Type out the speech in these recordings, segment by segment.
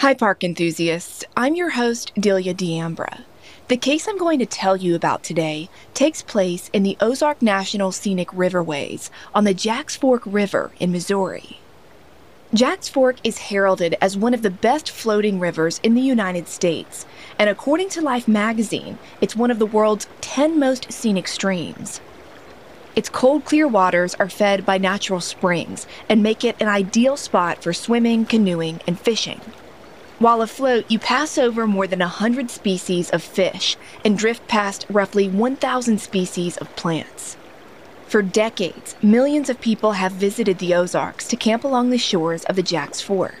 Hi, park enthusiasts. I'm your host, Delia D'Ambra. The case I'm going to tell you about today takes place in the Ozark National Scenic Riverways on the Jacks Fork River in Missouri. Jacks Fork is heralded as one of the best floating rivers in the United States, and according to Life magazine, it's one of the world's 10 most scenic streams. Its cold, clear waters are fed by natural springs and make it an ideal spot for swimming, canoeing, and fishing. While afloat, you pass over more than 100 species of fish and drift past roughly 1,000 species of plants. For decades, millions of people have visited the Ozarks to camp along the shores of the Jacks Fork.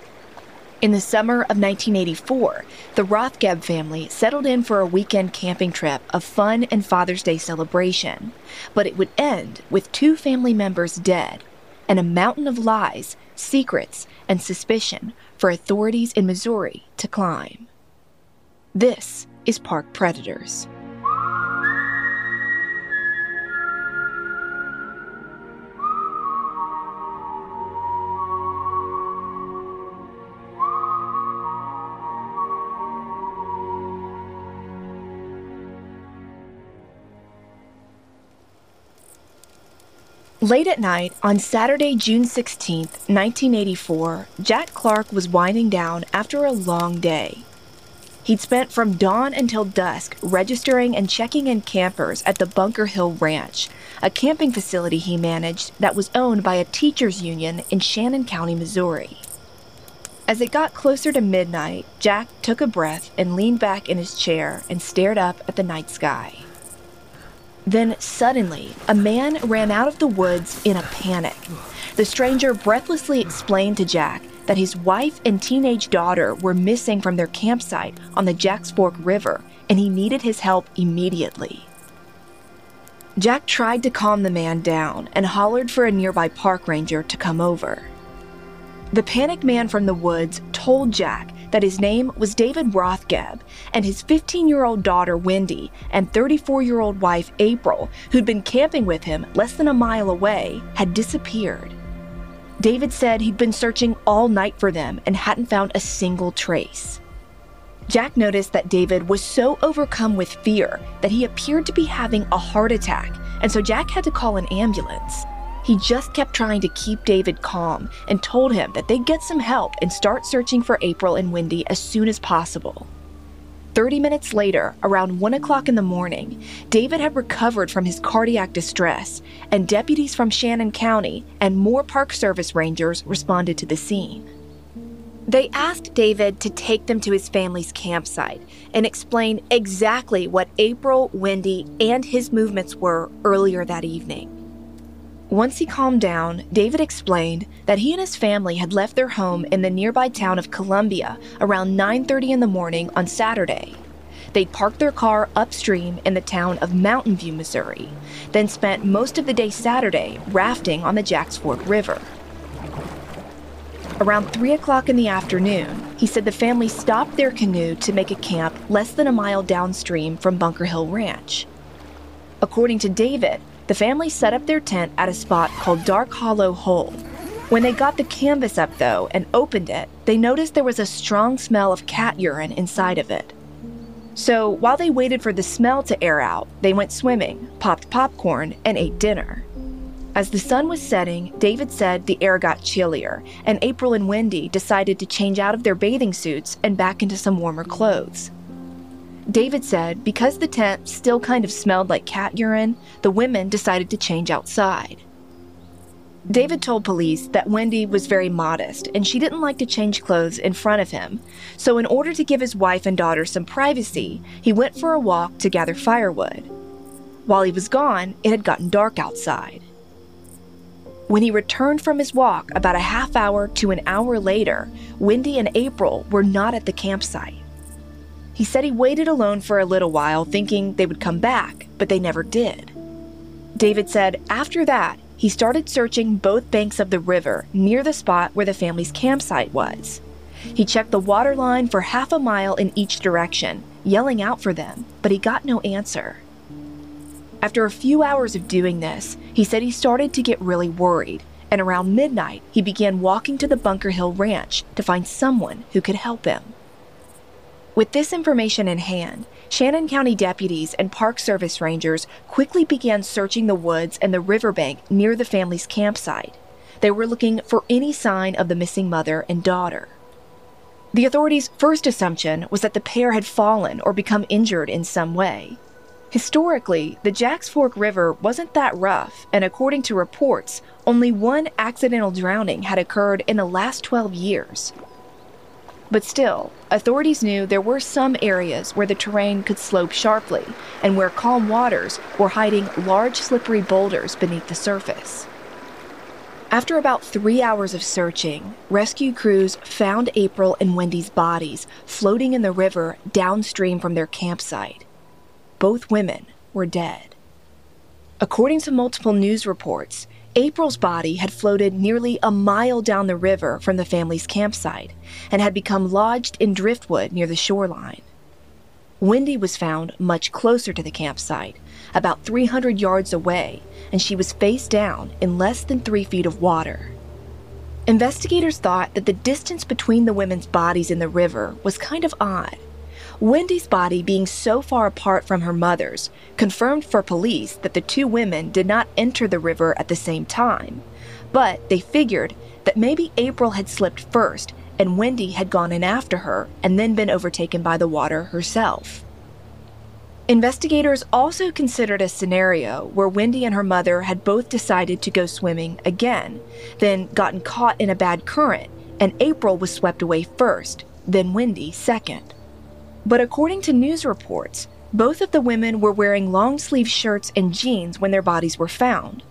In the summer of 1984, the Rothgeb family settled in for a weekend camping trip of fun and Father's Day celebration. But it would end with two family members dead and a mountain of lies, secrets, and suspicion for authorities in Missouri to climb. This is Park Predators. Late at night on Saturday, June 16, 1984, Jack Clark was winding down after a long day. He'd spent from dawn until dusk registering and checking in campers at the Bunker Hill Ranch, a camping facility he managed that was owned by a teachers' union in Shannon County, Missouri. As it got closer to midnight, Jack took a breath and leaned back in his chair and stared up at the night sky. Then suddenly, a man ran out of the woods in a panic. The stranger breathlessly explained to Jack that his wife and teenage daughter were missing from their campsite on the Jacks Fork River and he needed his help immediately. Jack tried to calm the man down and hollered for a nearby park ranger to come over. The panicked man from the woods told Jack that his name was David Rothgeb, and his 15 year old daughter Wendy and 34 year old wife April, who'd been camping with him less than a mile away, had disappeared. David said he'd been searching all night for them and hadn't found a single trace. Jack noticed that David was so overcome with fear that he appeared to be having a heart attack, and so Jack had to call an ambulance. He just kept trying to keep David calm and told him that they'd get some help and start searching for April and Wendy as soon as possible. 30 minutes later, around 1 o'clock in the morning, David had recovered from his cardiac distress, and deputies from Shannon County and more Park Service rangers responded to the scene. They asked David to take them to his family's campsite and explain exactly what April, Wendy, and his movements were earlier that evening. Once he calmed down, David explained that he and his family had left their home in the nearby town of Columbia around 9:30 in the morning on Saturday. They'd parked their car upstream in the town of Mountain View, Missouri, then spent most of the day Saturday rafting on the Jacks Fork River. Around 3 o'clock in the afternoon, he said the family stopped their canoe to make a camp less than a mile downstream from Bunker Hill Ranch. According to David, the family set up their tent at a spot called Dark Hollow Hole. When they got the canvas up, though, and opened it, they noticed there was a strong smell of cat urine inside of it. So while they waited for the smell to air out, they went swimming, popped popcorn, and ate dinner. As the sun was setting, David said the air got chillier, and April and Wendy decided to change out of their bathing suits and back into some warmer clothes. David said because the tent still kind of smelled like cat urine, the women decided to change outside. David told police that Wendy was very modest and she didn't like to change clothes in front of him. So, in order to give his wife and daughter some privacy, he went for a walk to gather firewood. While he was gone, it had gotten dark outside. When he returned from his walk about a half hour to an hour later, Wendy and April were not at the campsite. He said he waited alone for a little while, thinking they would come back, but they never did. David said after that, he started searching both banks of the river near the spot where the family's campsite was. He checked the water line for half a mile in each direction, yelling out for them, but he got no answer. After a few hours of doing this, he said he started to get really worried and around midnight, he began walking to the Bunker Hill Ranch to find someone who could help him. With this information in hand, Shannon County deputies and Park Service rangers quickly began searching the woods and the riverbank near the family's campsite. They were looking for any sign of the missing mother and daughter. The authorities' first assumption was that the pair had fallen or become injured in some way. Historically, the Jacks Fork River wasn't that rough, and according to reports, only one accidental drowning had occurred in the last 12 years. But still, authorities knew there were some areas where the terrain could slope sharply and where calm waters were hiding large slippery boulders beneath the surface. After about three hours of searching, rescue crews found April and Wendy's bodies floating in the river downstream from their campsite. Both women were dead. According to multiple news reports, April's body had floated nearly a mile down the river from the family's campsite and had become lodged in driftwood near the shoreline. Wendy was found much closer to the campsite, about 300 yards away, and she was face down in less than three feet of water. Investigators thought that the distance between the women's bodies in the river was kind of odd. Wendy's body being so far apart from her mother's confirmed for police that the two women did not enter the river at the same time, but they figured that maybe April had slipped first and Wendy had gone in after her and then been overtaken by the water herself. Investigators also considered a scenario where Wendy and her mother had both decided to go swimming again, then gotten caught in a bad current, and April was swept away first, then Wendy second. But according to news reports, both of the women were wearing long sleeve shirts and jeans when their bodies were found.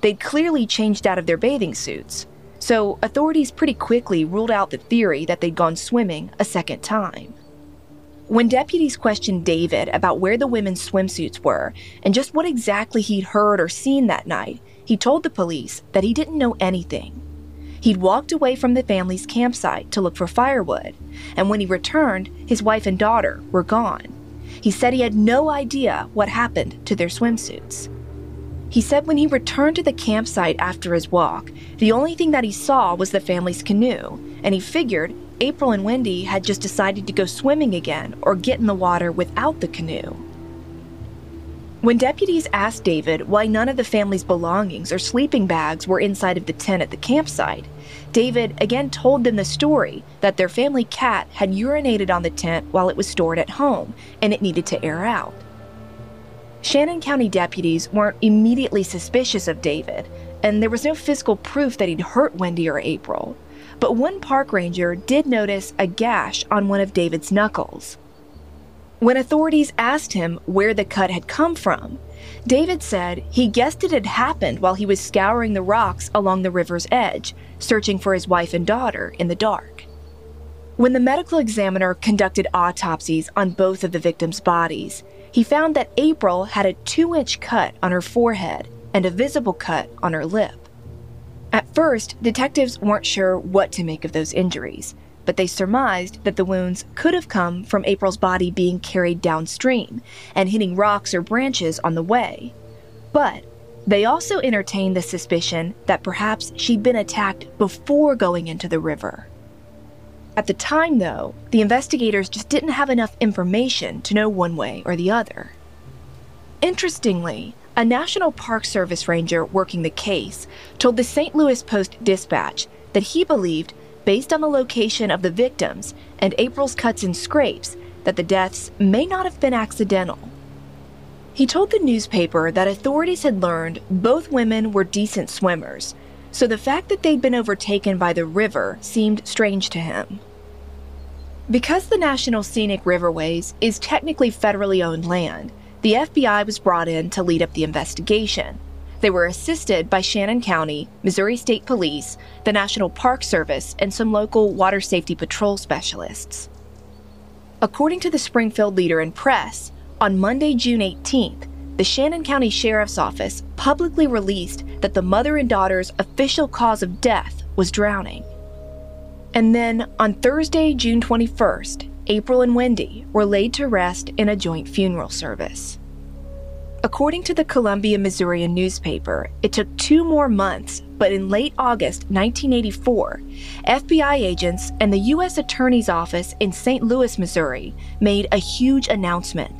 They'd clearly changed out of their bathing suits, so authorities pretty quickly ruled out the theory that they'd gone swimming a second time. When deputies questioned David about where the women's swimsuits were and just what exactly he'd heard or seen that night, he told the police that he didn't know anything. He'd walked away from the family's campsite to look for firewood, and when he returned, his wife and daughter were gone. He said he had no idea what happened to their swimsuits. He said when he returned to the campsite after his walk, the only thing that he saw was the family's canoe, and he figured April and Wendy had just decided to go swimming again or get in the water without the canoe. When deputies asked David why none of the family's belongings or sleeping bags were inside of the tent at the campsite, David again told them the story that their family cat had urinated on the tent while it was stored at home and it needed to air out. Shannon County deputies weren't immediately suspicious of David, and there was no physical proof that he'd hurt Wendy or April. But one park ranger did notice a gash on one of David's knuckles. When authorities asked him where the cut had come from, David said he guessed it had happened while he was scouring the rocks along the river's edge, searching for his wife and daughter in the dark. When the medical examiner conducted autopsies on both of the victims' bodies, he found that April had a two inch cut on her forehead and a visible cut on her lip. At first, detectives weren't sure what to make of those injuries, but they surmised that the wounds could have come from April's body being carried downstream and hitting rocks or branches on the way. But they also entertained the suspicion that perhaps she'd been attacked before going into the river. At the time, though, the investigators just didn't have enough information to know one way or the other. Interestingly, a National Park Service ranger working the case told the St. Louis Post Dispatch that he believed based on the location of the victims and April's cuts and scrapes, that the deaths may not have been accidental. He told the newspaper that authorities had learned both women were decent swimmers, so the fact that they'd been overtaken by the river seemed strange to him. Because the National Scenic Riverways is technically federally owned land, the FBI was brought in to lead up the investigation, they were assisted by Shannon County, Missouri State Police, the National Park Service, and some local water safety patrol specialists. According to the Springfield Leader and Press, on Monday, June 18th, the Shannon County Sheriff's Office publicly released that the mother and daughter's official cause of death was drowning. And then on Thursday, June 21st, April and Wendy were laid to rest in a joint funeral service. According to the Columbia Missourian newspaper, it took two more months, but in late August 1984, FBI agents and the U.S. Attorney's Office in St. Louis, Missouri, made a huge announcement.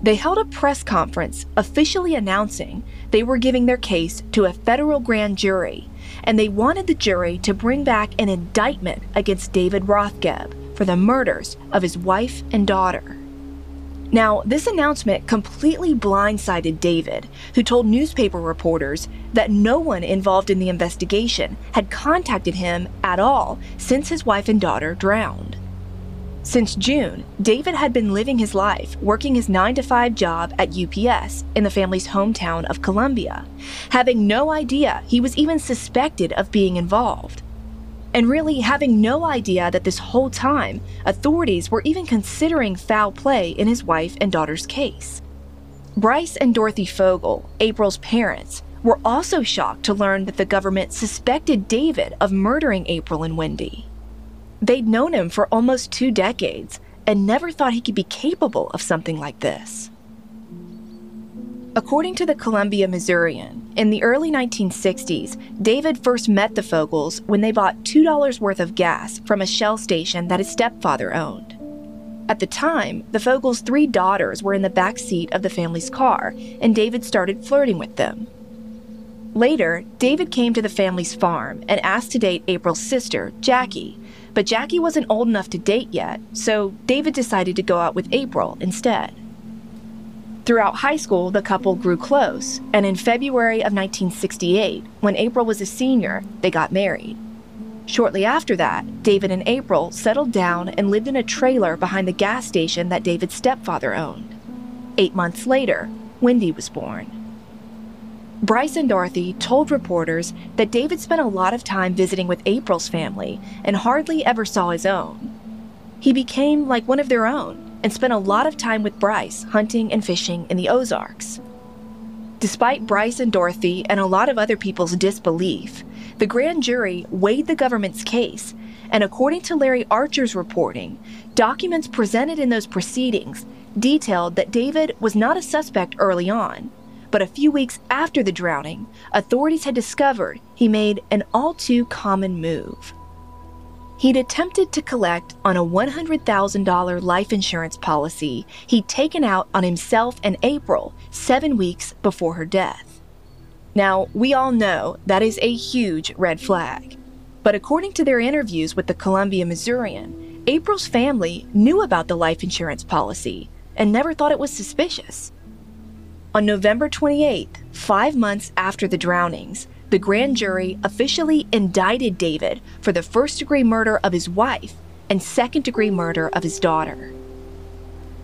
They held a press conference officially announcing they were giving their case to a federal grand jury, and they wanted the jury to bring back an indictment against David Rothgeb for the murders of his wife and daughter. Now, this announcement completely blindsided David, who told newspaper reporters that no one involved in the investigation had contacted him at all since his wife and daughter drowned. Since June, David had been living his life, working his 9 to 5 job at UPS in the family's hometown of Columbia, having no idea he was even suspected of being involved and really having no idea that this whole time authorities were even considering foul play in his wife and daughter's case. Bryce and Dorothy Fogel, April's parents, were also shocked to learn that the government suspected David of murdering April and Wendy. They'd known him for almost two decades and never thought he could be capable of something like this. According to the Columbia Missourian, in the early 1960s, David first met the Fogels when they bought $2 worth of gas from a Shell station that his stepfather owned. At the time, the Fogels' three daughters were in the back seat of the family's car, and David started flirting with them. Later, David came to the family's farm and asked to date April's sister, Jackie, but Jackie wasn't old enough to date yet, so David decided to go out with April instead. Throughout high school, the couple grew close, and in February of 1968, when April was a senior, they got married. Shortly after that, David and April settled down and lived in a trailer behind the gas station that David's stepfather owned. Eight months later, Wendy was born. Bryce and Dorothy told reporters that David spent a lot of time visiting with April's family and hardly ever saw his own. He became like one of their own and spent a lot of time with Bryce hunting and fishing in the Ozarks. Despite Bryce and Dorothy and a lot of other people's disbelief, the grand jury weighed the government's case, and according to Larry Archer's reporting, documents presented in those proceedings detailed that David was not a suspect early on, but a few weeks after the drowning, authorities had discovered he made an all too common move. He'd attempted to collect on a $100,000 life insurance policy he'd taken out on himself and April seven weeks before her death. Now, we all know that is a huge red flag. But according to their interviews with the Columbia Missourian, April's family knew about the life insurance policy and never thought it was suspicious. On November 28th, five months after the drownings, the grand jury officially indicted David for the first degree murder of his wife and second degree murder of his daughter.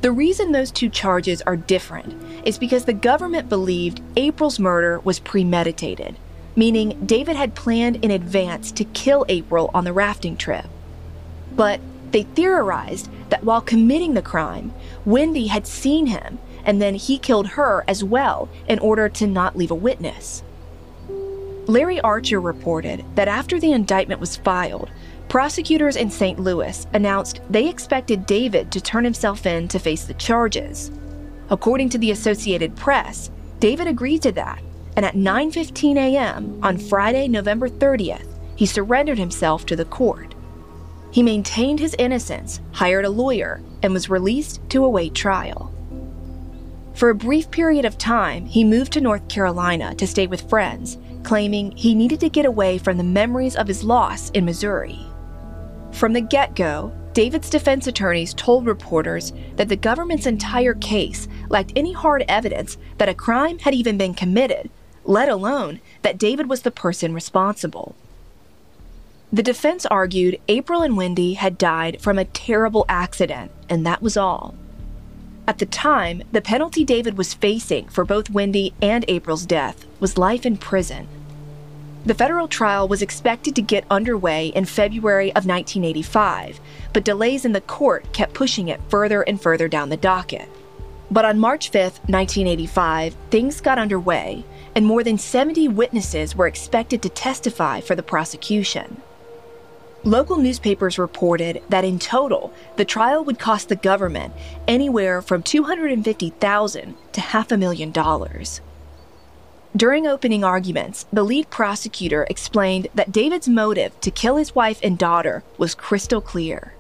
The reason those two charges are different is because the government believed April's murder was premeditated, meaning David had planned in advance to kill April on the rafting trip. But they theorized that while committing the crime, Wendy had seen him and then he killed her as well in order to not leave a witness. Larry Archer reported that after the indictment was filed, prosecutors in St. Louis announced they expected David to turn himself in to face the charges. According to the Associated Press, David agreed to that, and at 9:15 a.m. on Friday, November 30th, he surrendered himself to the court. He maintained his innocence, hired a lawyer, and was released to await trial. For a brief period of time, he moved to North Carolina to stay with friends claiming he needed to get away from the memories of his loss in Missouri. From the get go, David's defense attorneys told reporters that the government's entire case lacked any hard evidence that a crime had even been committed, let alone that David was the person responsible. The defense argued April and Wendy had died from a terrible accident, and that was all. At the time, the penalty David was facing for both Wendy and April's death was life in prison. The federal trial was expected to get underway in February of 1985, but delays in the court kept pushing it further and further down the docket. But on March 5, 1985, things got underway, and more than 70 witnesses were expected to testify for the prosecution. Local newspapers reported that in total, the trial would cost the government anywhere from 250,000 to half a million dollars. During opening arguments, the lead prosecutor explained that David's motive to kill his wife and daughter was crystal clear.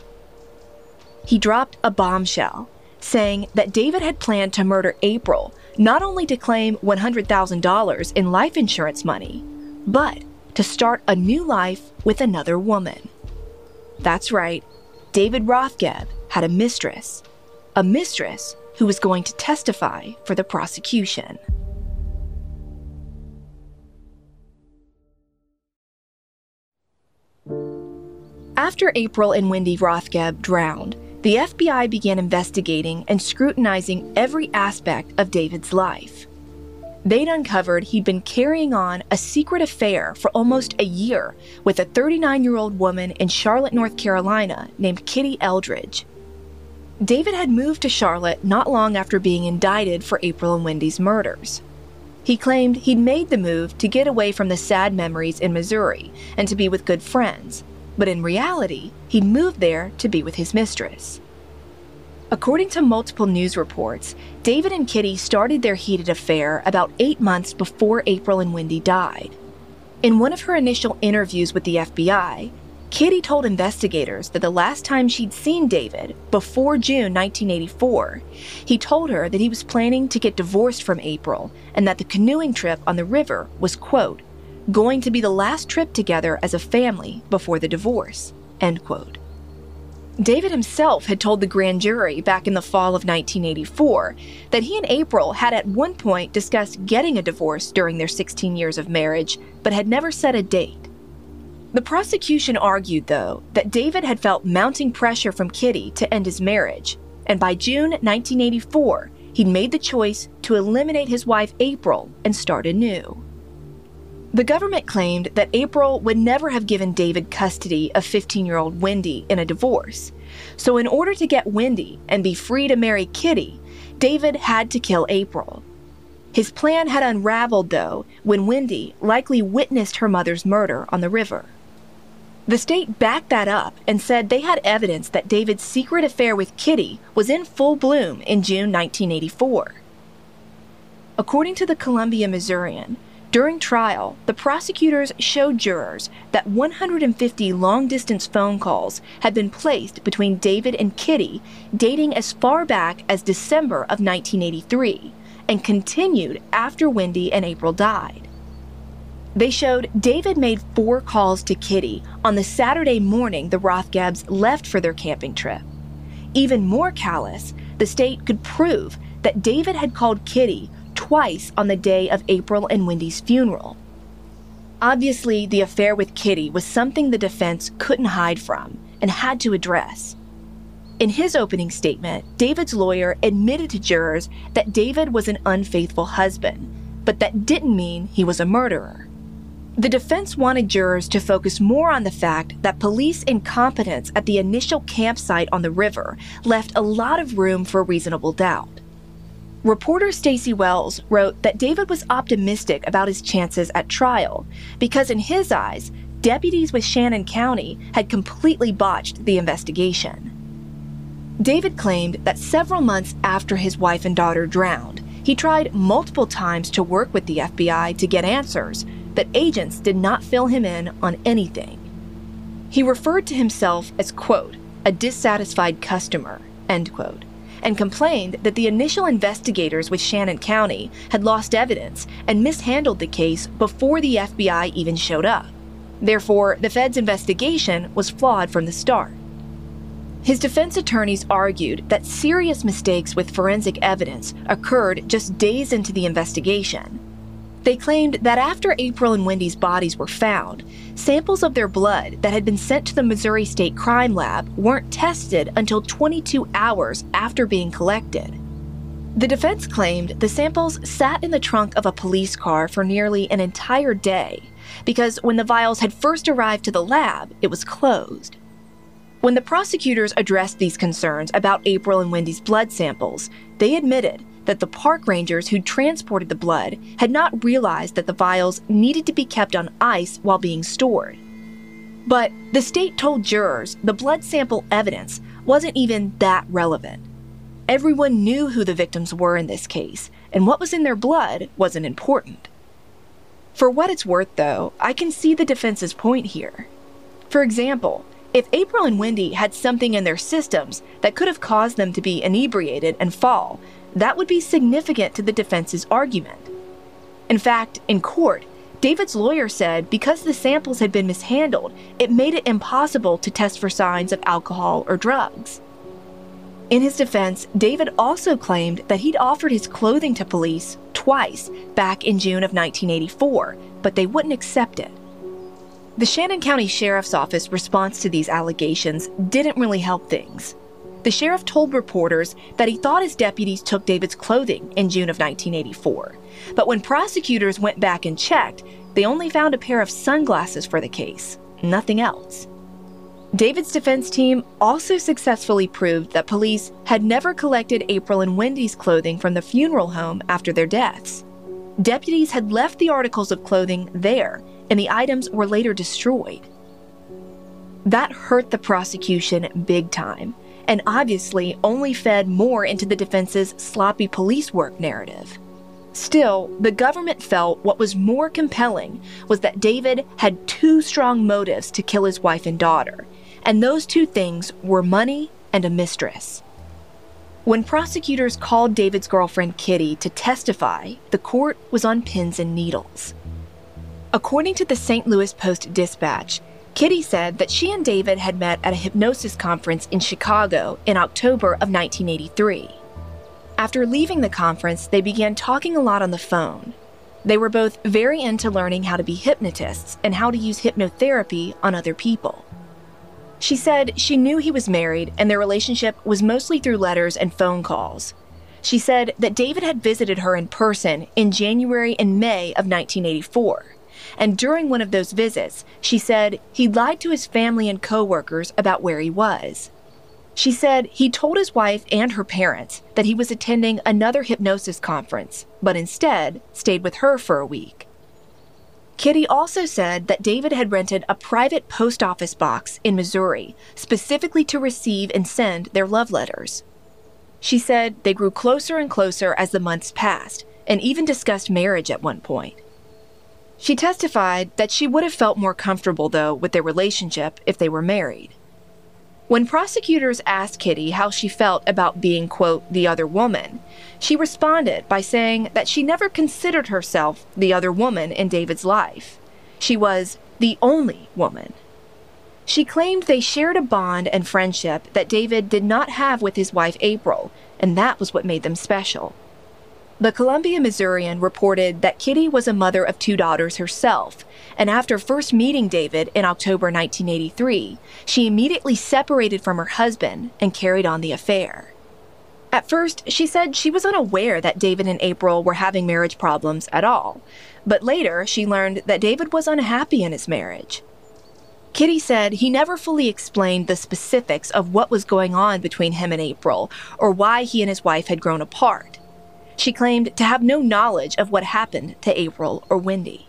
He dropped a bombshell, saying that David had planned to murder April not only to claim $100,000 in life insurance money, but to start a new life with another woman. That's right, David Rothgeb had a mistress, a mistress who was going to testify for the prosecution. After April and Wendy Rothgeb drowned, the FBI began investigating and scrutinizing every aspect of David's life. They'd uncovered he'd been carrying on a secret affair for almost a year with a 39 year old woman in Charlotte, North Carolina named Kitty Eldridge. David had moved to Charlotte not long after being indicted for April and Wendy's murders. He claimed he'd made the move to get away from the sad memories in Missouri and to be with good friends, but in reality, he'd moved there to be with his mistress. According to multiple news reports, David and Kitty started their heated affair about eight months before April and Wendy died. In one of her initial interviews with the FBI, Kitty told investigators that the last time she'd seen David, before June 1984, he told her that he was planning to get divorced from April and that the canoeing trip on the river was, quote, going to be the last trip together as a family before the divorce, end quote. David himself had told the grand jury back in the fall of 1984 that he and April had at one point discussed getting a divorce during their 16 years of marriage, but had never set a date. The prosecution argued, though, that David had felt mounting pressure from Kitty to end his marriage, and by June 1984, he'd made the choice to eliminate his wife April and start anew. The government claimed that April would never have given David custody of 15 year old Wendy in a divorce. So, in order to get Wendy and be free to marry Kitty, David had to kill April. His plan had unraveled, though, when Wendy likely witnessed her mother's murder on the river. The state backed that up and said they had evidence that David's secret affair with Kitty was in full bloom in June 1984. According to the Columbia Missourian, during trial, the prosecutors showed jurors that 150 long distance phone calls had been placed between David and Kitty dating as far back as December of 1983 and continued after Wendy and April died. They showed David made four calls to Kitty on the Saturday morning the Rothgebs left for their camping trip. Even more callous, the state could prove that David had called Kitty twice on the day of April and Wendy's funeral. Obviously, the affair with Kitty was something the defense couldn't hide from and had to address. In his opening statement, David's lawyer admitted to jurors that David was an unfaithful husband, but that didn't mean he was a murderer. The defense wanted jurors to focus more on the fact that police incompetence at the initial campsite on the river left a lot of room for reasonable doubt. Reporter Stacy Wells wrote that David was optimistic about his chances at trial because, in his eyes, deputies with Shannon County had completely botched the investigation. David claimed that several months after his wife and daughter drowned, he tried multiple times to work with the FBI to get answers, but agents did not fill him in on anything. He referred to himself as, quote, a dissatisfied customer, end quote and complained that the initial investigators with Shannon County had lost evidence and mishandled the case before the FBI even showed up. Therefore, the Fed's investigation was flawed from the start. His defense attorneys argued that serious mistakes with forensic evidence occurred just days into the investigation, they claimed that after April and Wendy's bodies were found, samples of their blood that had been sent to the Missouri State Crime Lab weren't tested until 22 hours after being collected. The defense claimed the samples sat in the trunk of a police car for nearly an entire day because when the vials had first arrived to the lab, it was closed. When the prosecutors addressed these concerns about April and Wendy's blood samples, they admitted that the park rangers who transported the blood had not realized that the vials needed to be kept on ice while being stored. But the state told jurors the blood sample evidence wasn't even that relevant. Everyone knew who the victims were in this case, and what was in their blood wasn't important. For what it's worth, though, I can see the defense's point here. For example, if April and Wendy had something in their systems that could have caused them to be inebriated and fall, that would be significant to the defense's argument. In fact, in court, David's lawyer said because the samples had been mishandled, it made it impossible to test for signs of alcohol or drugs. In his defense, David also claimed that he'd offered his clothing to police twice back in June of 1984, but they wouldn't accept it. The Shannon County Sheriff's Office response to these allegations didn't really help things. The sheriff told reporters that he thought his deputies took David's clothing in June of 1984, but when prosecutors went back and checked, they only found a pair of sunglasses for the case, nothing else. David's defense team also successfully proved that police had never collected April and Wendy's clothing from the funeral home after their deaths. Deputies had left the articles of clothing there, and the items were later destroyed. That hurt the prosecution big time, and obviously only fed more into the defense's sloppy police work narrative. Still, the government felt what was more compelling was that David had two strong motives to kill his wife and daughter, and those two things were money and a mistress. When prosecutors called David's girlfriend Kitty to testify, the court was on pins and needles. According to the St. Louis Post Dispatch, Kitty said that she and David had met at a hypnosis conference in Chicago in October of 1983. After leaving the conference, they began talking a lot on the phone. They were both very into learning how to be hypnotists and how to use hypnotherapy on other people. She said she knew he was married and their relationship was mostly through letters and phone calls. She said that David had visited her in person in January and May of 1984 and during one of those visits, she said he lied to his family and coworkers about where he was. She said he told his wife and her parents that he was attending another hypnosis conference, but instead stayed with her for a week. Kitty also said that David had rented a private post office box in Missouri specifically to receive and send their love letters. She said they grew closer and closer as the months passed, and even discussed marriage at one point. She testified that she would have felt more comfortable, though, with their relationship if they were married. When prosecutors asked Kitty how she felt about being, quote, the other woman, she responded by saying that she never considered herself the other woman in David's life. She was the only woman. She claimed they shared a bond and friendship that David did not have with his wife April, and that was what made them special. The Columbia Missourian reported that Kitty was a mother of two daughters herself, and after first meeting David in October 1983, she immediately separated from her husband and carried on the affair. At first, she said she was unaware that David and April were having marriage problems at all, but later she learned that David was unhappy in his marriage. Kitty said he never fully explained the specifics of what was going on between him and April or why he and his wife had grown apart. She claimed to have no knowledge of what happened to April or Wendy.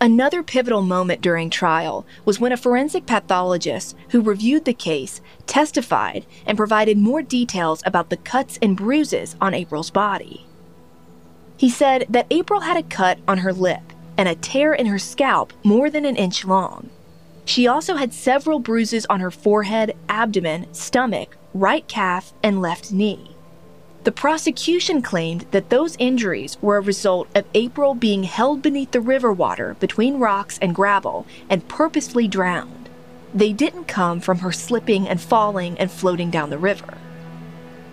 Another pivotal moment during trial was when a forensic pathologist who reviewed the case testified and provided more details about the cuts and bruises on April's body. He said that April had a cut on her lip and a tear in her scalp more than an inch long. She also had several bruises on her forehead, abdomen, stomach, right calf, and left knee. The prosecution claimed that those injuries were a result of April being held beneath the river water between rocks and gravel and purposely drowned. They didn't come from her slipping and falling and floating down the river.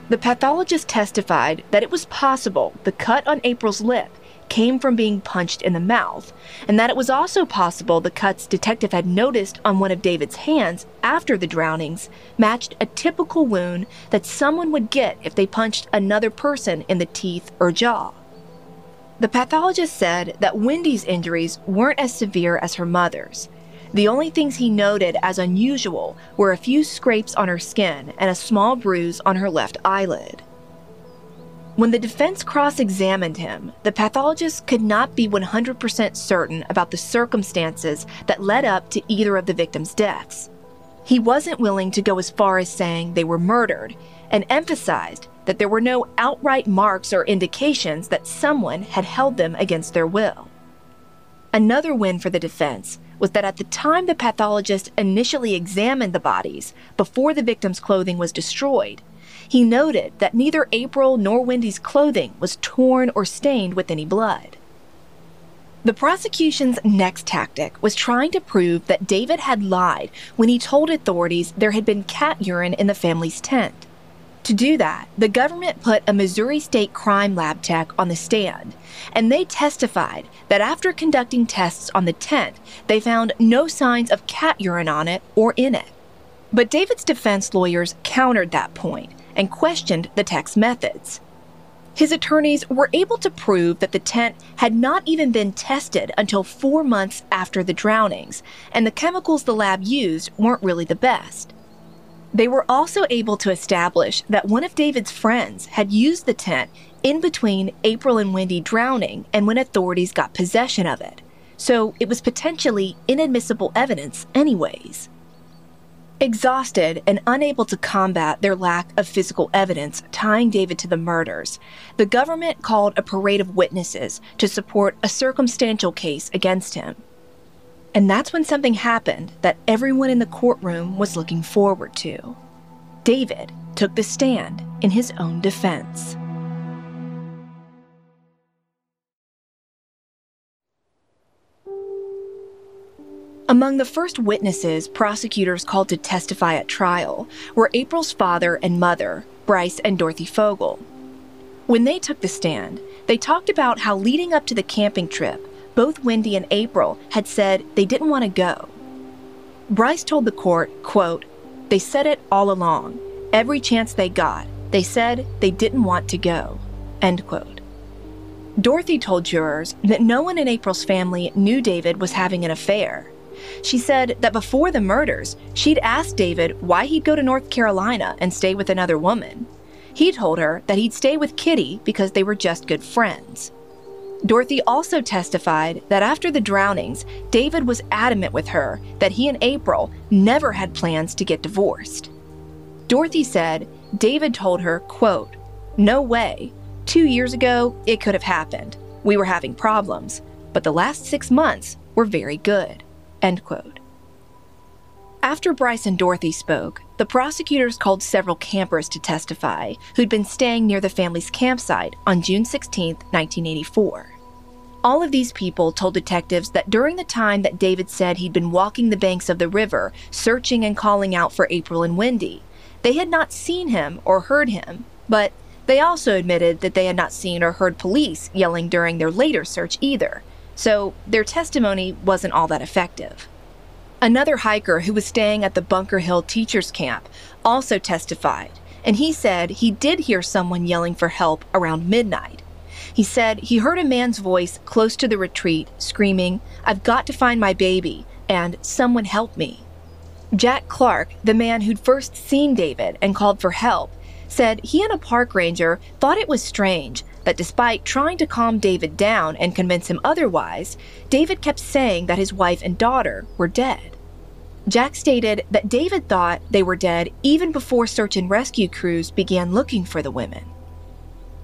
The pathologist testified that it was possible the cut on April's lip came from being punched in the mouth, and that it was also possible the cuts detective had noticed on one of David's hands after the drownings matched a typical wound that someone would get if they punched another person in the teeth or jaw. The pathologist said that Wendy's injuries weren't as severe as her mother's. The only things he noted as unusual were a few scrapes on her skin and a small bruise on her left eyelid. When the defense cross examined him, the pathologist could not be 100% certain about the circumstances that led up to either of the victims' deaths. He wasn't willing to go as far as saying they were murdered and emphasized that there were no outright marks or indications that someone had held them against their will. Another win for the defense was that at the time the pathologist initially examined the bodies, before the victim's clothing was destroyed, he noted that neither April nor Wendy's clothing was torn or stained with any blood. The prosecution's next tactic was trying to prove that David had lied when he told authorities there had been cat urine in the family's tent. To do that, the government put a Missouri State crime lab tech on the stand, and they testified that after conducting tests on the tent, they found no signs of cat urine on it or in it. But David's defense lawyers countered that point and questioned the tech's methods. His attorneys were able to prove that the tent had not even been tested until four months after the drownings, and the chemicals the lab used weren't really the best. They were also able to establish that one of David's friends had used the tent in between April and Wendy drowning and when authorities got possession of it, so it was potentially inadmissible evidence, anyways. Exhausted and unable to combat their lack of physical evidence tying David to the murders, the government called a parade of witnesses to support a circumstantial case against him. And that's when something happened that everyone in the courtroom was looking forward to. David took the stand in his own defense. Among the first witnesses prosecutors called to testify at trial were April's father and mother, Bryce and Dorothy Fogel. When they took the stand, they talked about how leading up to the camping trip, both Wendy and April had said they didn't want to go. Bryce told the court, quote, They said it all along. Every chance they got, they said they didn't want to go. End quote. Dorothy told jurors that no one in April's family knew David was having an affair she said that before the murders, she'd asked David why he'd go to North Carolina and stay with another woman. He told her that he'd stay with Kitty because they were just good friends. Dorothy also testified that after the drownings, David was adamant with her that he and April never had plans to get divorced. Dorothy said David told her, quote, No way. Two years ago, it could have happened. We were having problems, but the last six months were very good. End quote. After Bryce and Dorothy spoke, the prosecutors called several campers to testify who'd been staying near the family's campsite on June 16, 1984. All of these people told detectives that during the time that David said he'd been walking the banks of the river, searching and calling out for April and Wendy, they had not seen him or heard him, but they also admitted that they had not seen or heard police yelling during their later search either, so their testimony wasn't all that effective. Another hiker who was staying at the Bunker Hill Teachers Camp also testified, and he said he did hear someone yelling for help around midnight. He said he heard a man's voice close to the retreat screaming, I've got to find my baby, and someone help me. Jack Clark, the man who'd first seen David and called for help, said he and a park ranger thought it was strange that despite trying to calm David down and convince him otherwise, David kept saying that his wife and daughter were dead. Jack stated that David thought they were dead even before search and rescue crews began looking for the women.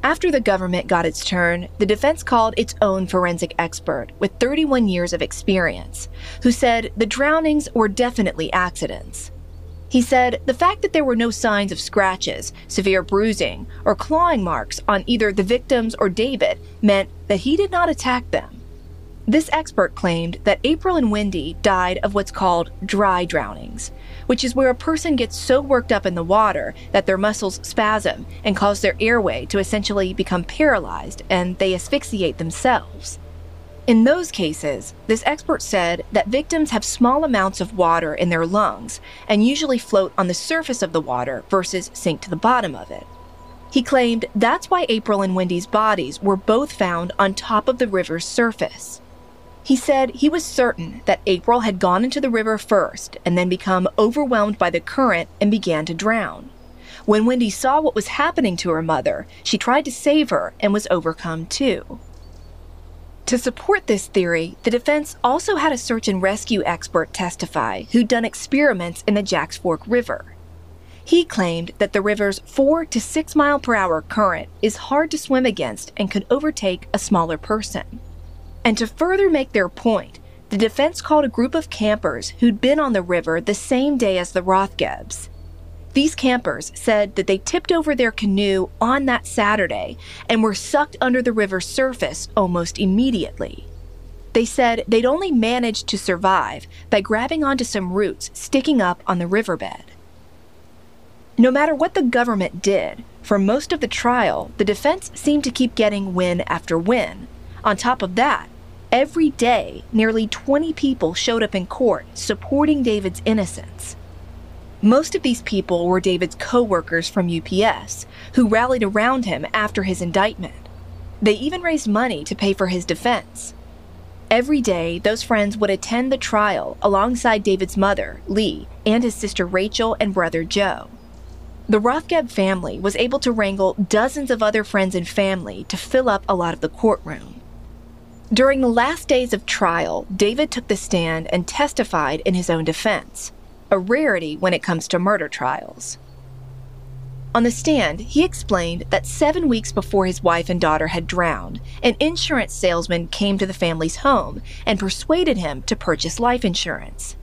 After the government got its turn, the defense called its own forensic expert with 31 years of experience, who said the drownings were definitely accidents. He said the fact that there were no signs of scratches, severe bruising, or clawing marks on either the victims or David meant that he did not attack them. This expert claimed that April and Wendy died of what's called dry drownings, which is where a person gets so worked up in the water that their muscles spasm and cause their airway to essentially become paralyzed and they asphyxiate themselves. In those cases, this expert said that victims have small amounts of water in their lungs and usually float on the surface of the water versus sink to the bottom of it. He claimed that's why April and Wendy's bodies were both found on top of the river's surface. He said he was certain that April had gone into the river first and then become overwhelmed by the current and began to drown. When Wendy saw what was happening to her mother, she tried to save her and was overcome too. To support this theory, the defense also had a search and rescue expert testify who'd done experiments in the Jacks Fork River. He claimed that the river's 4 to 6 mile per hour current is hard to swim against and could overtake a smaller person. And to further make their point, the defense called a group of campers who'd been on the river the same day as the Rothgebs. These campers said that they tipped over their canoe on that Saturday and were sucked under the river's surface almost immediately. They said they'd only managed to survive by grabbing onto some roots sticking up on the riverbed. No matter what the government did, for most of the trial, the defense seemed to keep getting win after win. On top of that, every day, nearly 20 people showed up in court supporting David's innocence. Most of these people were David's co workers from UPS, who rallied around him after his indictment. They even raised money to pay for his defense. Every day, those friends would attend the trial alongside David's mother, Lee, and his sister Rachel and brother Joe. The Rothgeb family was able to wrangle dozens of other friends and family to fill up a lot of the courtroom. During the last days of trial, David took the stand and testified in his own defense a rarity when it comes to murder trials. On the stand, he explained that seven weeks before his wife and daughter had drowned, an insurance salesman came to the family's home and persuaded him to purchase life insurance.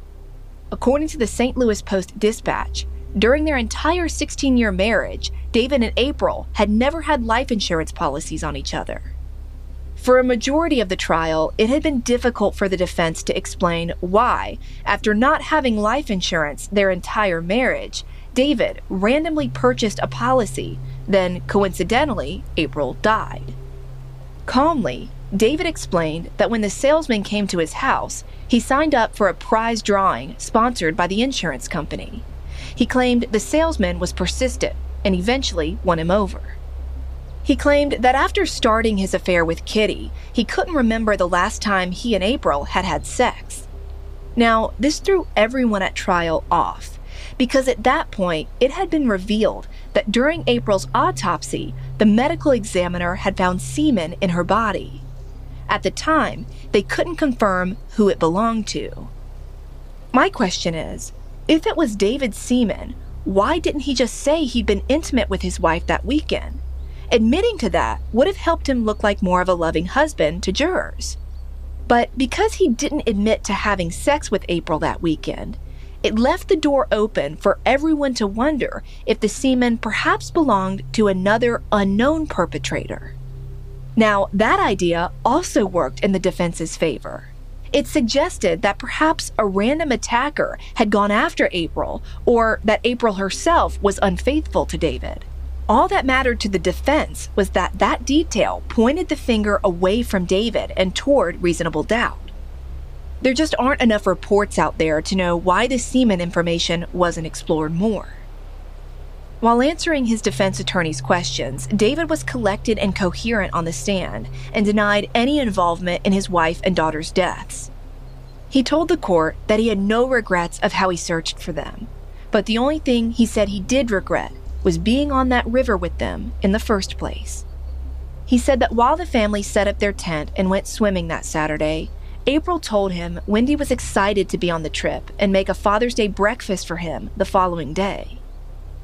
According to the St. Louis Post Dispatch, during their entire 16 year marriage, David and April had never had life insurance policies on each other. For a majority of the trial, it had been difficult for the defense to explain why, after not having life insurance their entire marriage, David randomly purchased a policy, then, coincidentally, April died. Calmly, David explained that when the salesman came to his house, he signed up for a prize drawing sponsored by the insurance company. He claimed the salesman was persistent and eventually won him over. He claimed that after starting his affair with Kitty, he couldn't remember the last time he and April had had sex. Now, this threw everyone at trial off, because at that point it had been revealed that during April's autopsy, the medical examiner had found semen in her body. At the time, they couldn't confirm who it belonged to. My question is if it was David's semen, why didn't he just say he'd been intimate with his wife that weekend? Admitting to that would have helped him look like more of a loving husband to jurors. But because he didn't admit to having sex with April that weekend, it left the door open for everyone to wonder if the semen perhaps belonged to another unknown perpetrator. Now, that idea also worked in the defense's favor. It suggested that perhaps a random attacker had gone after April, or that April herself was unfaithful to David. All that mattered to the defense was that that detail pointed the finger away from David and toward reasonable doubt. There just aren't enough reports out there to know why the semen information wasn't explored more. While answering his defense attorney's questions, David was collected and coherent on the stand and denied any involvement in his wife and daughter's deaths. He told the court that he had no regrets of how he searched for them, but the only thing he said he did regret was being on that river with them in the first place. He said that while the family set up their tent and went swimming that Saturday, April told him Wendy was excited to be on the trip and make a Father's Day breakfast for him the following day.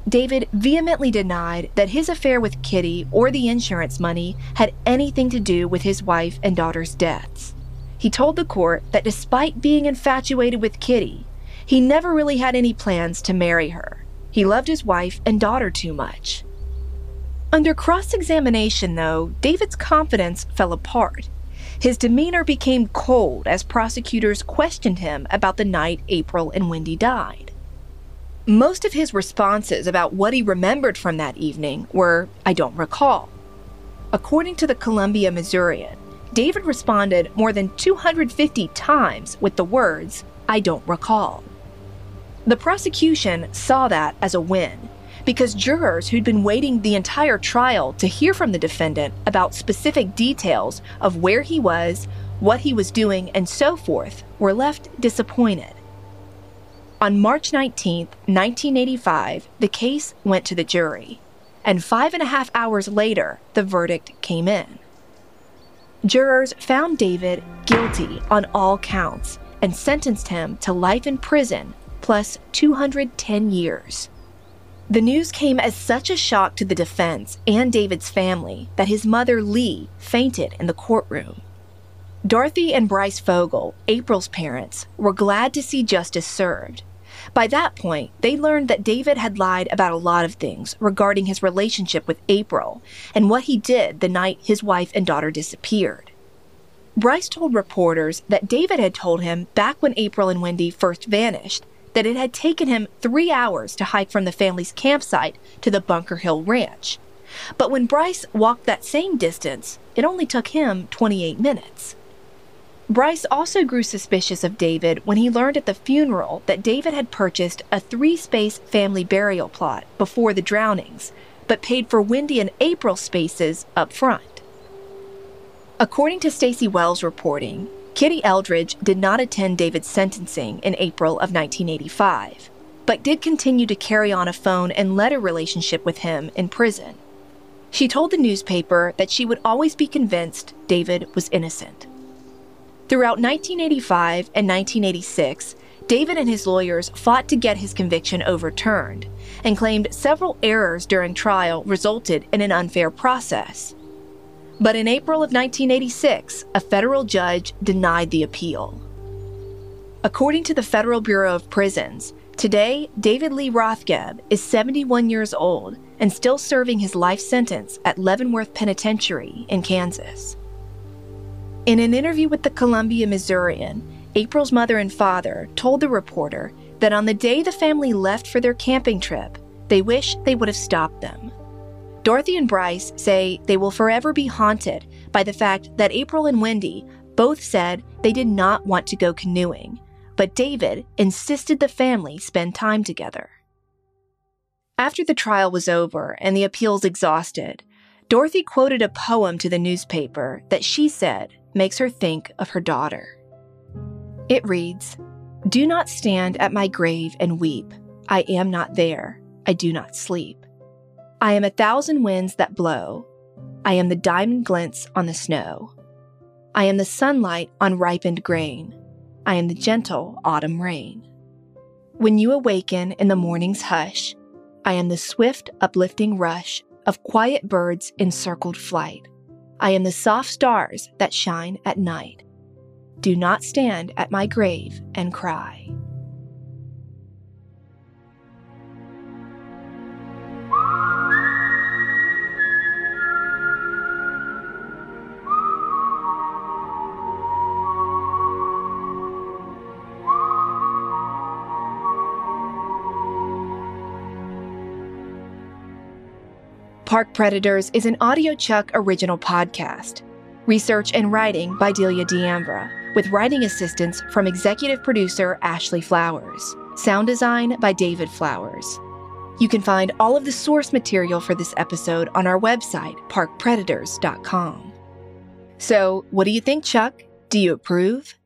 David vehemently denied that his affair with Kitty or the insurance money had anything to do with his wife and daughter's deaths. He told the court that despite being infatuated with Kitty, he never really had any plans to marry her he loved his wife and daughter too much. Under cross examination, though, David's confidence fell apart. His demeanor became cold as prosecutors questioned him about the night April and Wendy died. Most of his responses about what he remembered from that evening were, I don't recall. According to the Columbia Missourian, David responded more than 250 times with the words, I don't recall. The prosecution saw that as a win because jurors who'd been waiting the entire trial to hear from the defendant about specific details of where he was, what he was doing, and so forth were left disappointed. On March 19, 1985, the case went to the jury, and five and a half hours later, the verdict came in. Jurors found David guilty on all counts and sentenced him to life in prison plus 210 years. The news came as such a shock to the defense and David's family that his mother, Lee, fainted in the courtroom. Dorothy and Bryce Fogel, April's parents, were glad to see justice served. By that point, they learned that David had lied about a lot of things regarding his relationship with April and what he did the night his wife and daughter disappeared. Bryce told reporters that David had told him back when April and Wendy first vanished that it had taken him three hours to hike from the family's campsite to the Bunker Hill Ranch. But when Bryce walked that same distance, it only took him 28 minutes. Bryce also grew suspicious of David when he learned at the funeral that David had purchased a three space family burial plot before the drownings, but paid for Wendy and April spaces up front. According to Stacy Wells' reporting, Kitty Eldridge did not attend David's sentencing in April of 1985, but did continue to carry on a phone and letter relationship with him in prison. She told the newspaper that she would always be convinced David was innocent. Throughout 1985 and 1986, David and his lawyers fought to get his conviction overturned and claimed several errors during trial resulted in an unfair process. But in April of 1986, a federal judge denied the appeal. According to the Federal Bureau of Prisons, today David Lee Rothgeb is 71 years old and still serving his life sentence at Leavenworth Penitentiary in Kansas. In an interview with the Columbia Missourian, April's mother and father told the reporter that on the day the family left for their camping trip, they wish they would have stopped them. Dorothy and Bryce say they will forever be haunted by the fact that April and Wendy both said they did not want to go canoeing, but David insisted the family spend time together. After the trial was over and the appeals exhausted, Dorothy quoted a poem to the newspaper that she said makes her think of her daughter. It reads Do not stand at my grave and weep. I am not there. I do not sleep. I am a thousand winds that blow. I am the diamond glints on the snow. I am the sunlight on ripened grain. I am the gentle autumn rain. When you awaken in the morning's hush, I am the swift, uplifting rush of quiet birds in circled flight. I am the soft stars that shine at night. Do not stand at my grave and cry. Park Predators is an audiochuck original podcast. Research and writing by Delia D'Ambra, with writing assistance from executive producer Ashley Flowers. Sound design by David Flowers. You can find all of the source material for this episode on our website, parkpredators.com. So, what do you think, Chuck? Do you approve?